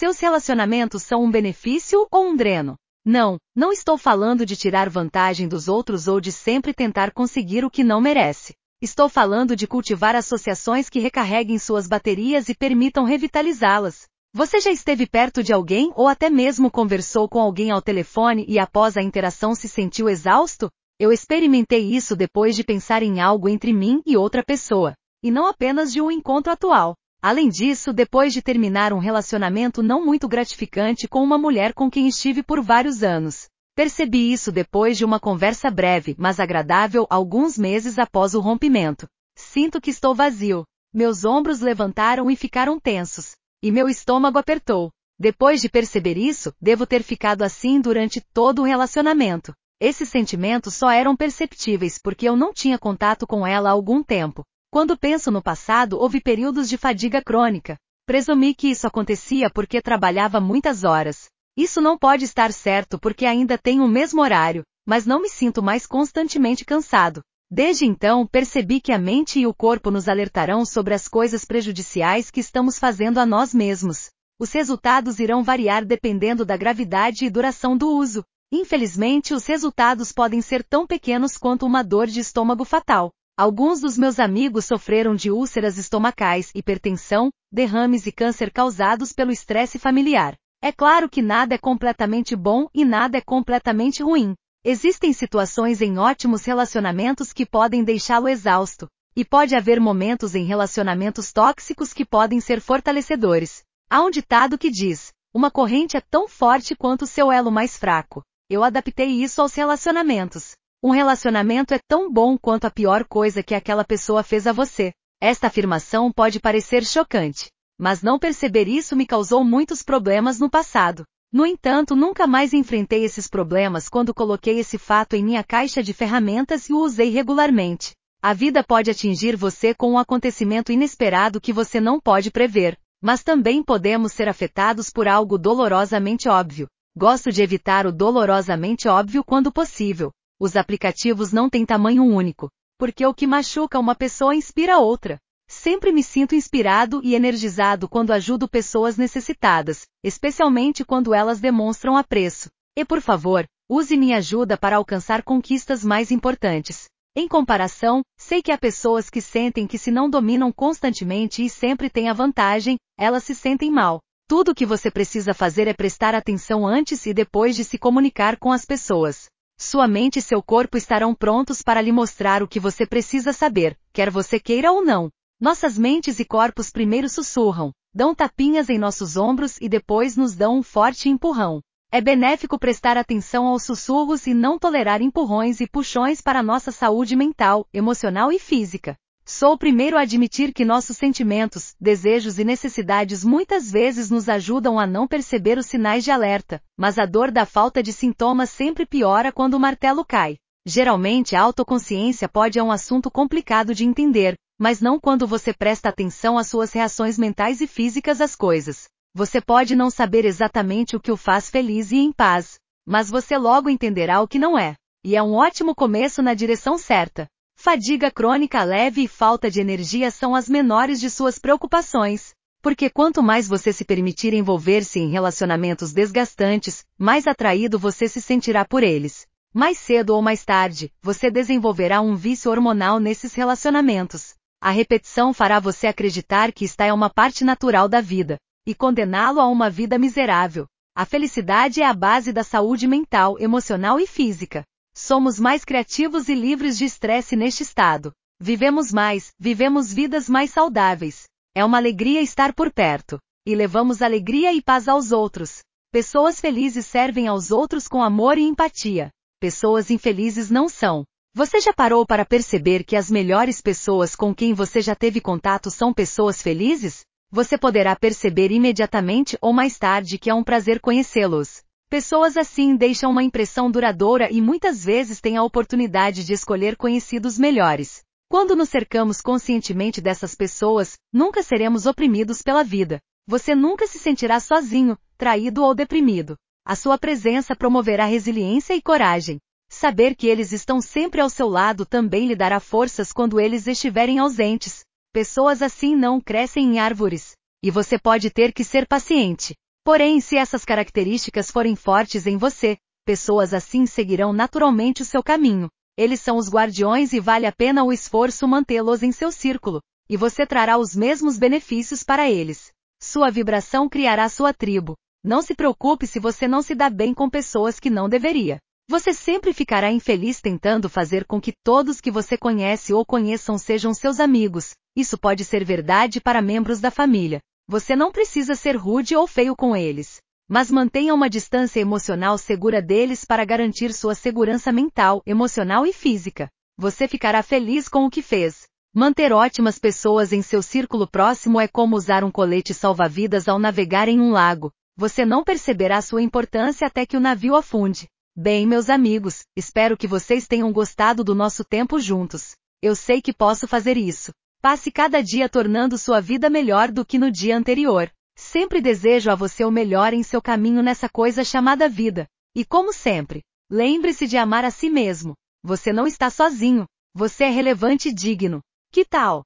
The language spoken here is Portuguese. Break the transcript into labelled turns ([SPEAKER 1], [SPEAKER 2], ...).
[SPEAKER 1] Seus relacionamentos são um benefício ou um dreno? Não, não estou falando de tirar vantagem dos outros ou de sempre tentar conseguir o que não merece. Estou falando de cultivar associações que recarreguem suas baterias e permitam revitalizá-las. Você já esteve perto de alguém ou até mesmo conversou com alguém ao telefone e após a interação se sentiu exausto? Eu experimentei isso depois de pensar em algo entre mim e outra pessoa, e não apenas de um encontro atual. Além disso, depois de terminar um relacionamento não muito gratificante com uma mulher com quem estive por vários anos. Percebi isso depois de uma conversa breve, mas agradável, alguns meses após o rompimento. Sinto que estou vazio. Meus ombros levantaram e ficaram tensos. E meu estômago apertou. Depois de perceber isso, devo ter ficado assim durante todo o relacionamento. Esses sentimentos só eram perceptíveis porque eu não tinha contato com ela há algum tempo. Quando penso no passado, houve períodos de fadiga crônica. Presumi que isso acontecia porque trabalhava muitas horas. Isso não pode estar certo porque ainda tenho o mesmo horário, mas não me sinto mais constantemente cansado. Desde então, percebi que a mente e o corpo nos alertarão sobre as coisas prejudiciais que estamos fazendo a nós mesmos. Os resultados irão variar dependendo da gravidade e duração do uso. Infelizmente, os resultados podem ser tão pequenos quanto uma dor de estômago fatal. Alguns dos meus amigos sofreram de úlceras estomacais, hipertensão, derrames e câncer causados pelo estresse familiar. É claro que nada é completamente bom e nada é completamente ruim. Existem situações em ótimos relacionamentos que podem deixá-lo exausto, e pode haver momentos em relacionamentos tóxicos que podem ser fortalecedores. Há um ditado que diz: uma corrente é tão forte quanto seu elo mais fraco. Eu adaptei isso aos relacionamentos. Um relacionamento é tão bom quanto a pior coisa que aquela pessoa fez a você. Esta afirmação pode parecer chocante, mas não perceber isso me causou muitos problemas no passado. No entanto, nunca mais enfrentei esses problemas quando coloquei esse fato em minha caixa de ferramentas e o usei regularmente. A vida pode atingir você com um acontecimento inesperado que você não pode prever, mas também podemos ser afetados por algo dolorosamente óbvio. Gosto de evitar o dolorosamente óbvio quando possível. Os aplicativos não têm tamanho único, porque o que machuca uma pessoa inspira outra. Sempre me sinto inspirado e energizado quando ajudo pessoas necessitadas, especialmente quando elas demonstram apreço. E por favor, use minha ajuda para alcançar conquistas mais importantes. Em comparação, sei que há pessoas que sentem que se não dominam constantemente e sempre têm a vantagem, elas se sentem mal. Tudo o que você precisa fazer é prestar atenção antes e depois de se comunicar com as pessoas. Sua mente e seu corpo estarão prontos para lhe mostrar o que você precisa saber, quer você queira ou não. Nossas mentes e corpos primeiro sussurram, dão tapinhas em nossos ombros e depois nos dão um forte empurrão. É benéfico prestar atenção aos sussurros e não tolerar empurrões e puxões para nossa saúde mental, emocional e física. Sou o primeiro a admitir que nossos sentimentos, desejos e necessidades muitas vezes nos ajudam a não perceber os sinais de alerta, mas a dor da falta de sintomas sempre piora quando o martelo cai. Geralmente a autoconsciência pode é um assunto complicado de entender, mas não quando você presta atenção às suas reações mentais e físicas às coisas. Você pode não saber exatamente o que o faz feliz e em paz, mas você logo entenderá o que não é. E é um ótimo começo na direção certa. Fadiga crônica leve e falta de energia são as menores de suas preocupações. Porque quanto mais você se permitir envolver-se em relacionamentos desgastantes, mais atraído você se sentirá por eles. Mais cedo ou mais tarde, você desenvolverá um vício hormonal nesses relacionamentos. A repetição fará você acreditar que está é uma parte natural da vida, e condená-lo a uma vida miserável. A felicidade é a base da saúde mental, emocional e física. Somos mais criativos e livres de estresse neste estado. Vivemos mais, vivemos vidas mais saudáveis. É uma alegria estar por perto. E levamos alegria e paz aos outros. Pessoas felizes servem aos outros com amor e empatia. Pessoas infelizes não são. Você já parou para perceber que as melhores pessoas com quem você já teve contato são pessoas felizes? Você poderá perceber imediatamente ou mais tarde que é um prazer conhecê-los. Pessoas assim deixam uma impressão duradoura e muitas vezes têm a oportunidade de escolher conhecidos melhores. Quando nos cercamos conscientemente dessas pessoas, nunca seremos oprimidos pela vida. Você nunca se sentirá sozinho, traído ou deprimido. A sua presença promoverá resiliência e coragem. Saber que eles estão sempre ao seu lado também lhe dará forças quando eles estiverem ausentes. Pessoas assim não crescem em árvores. E você pode ter que ser paciente. Porém, se essas características forem fortes em você, pessoas assim seguirão naturalmente o seu caminho. Eles são os guardiões e vale a pena o esforço mantê-los em seu círculo, e você trará os mesmos benefícios para eles. Sua vibração criará sua tribo. Não se preocupe se você não se dá bem com pessoas que não deveria. Você sempre ficará infeliz tentando fazer com que todos que você conhece ou conheçam sejam seus amigos. Isso pode ser verdade para membros da família. Você não precisa ser rude ou feio com eles. Mas mantenha uma distância emocional segura deles para garantir sua segurança mental, emocional e física. Você ficará feliz com o que fez. Manter ótimas pessoas em seu círculo próximo é como usar um colete salva-vidas ao navegar em um lago. Você não perceberá sua importância até que o navio afunde. Bem, meus amigos, espero que vocês tenham gostado do nosso tempo juntos. Eu sei que posso fazer isso. Passe cada dia tornando sua vida melhor do que no dia anterior. Sempre desejo a você o melhor em seu caminho nessa coisa chamada vida. E como sempre, lembre-se de amar a si mesmo. Você não está sozinho. Você é relevante e digno. Que tal?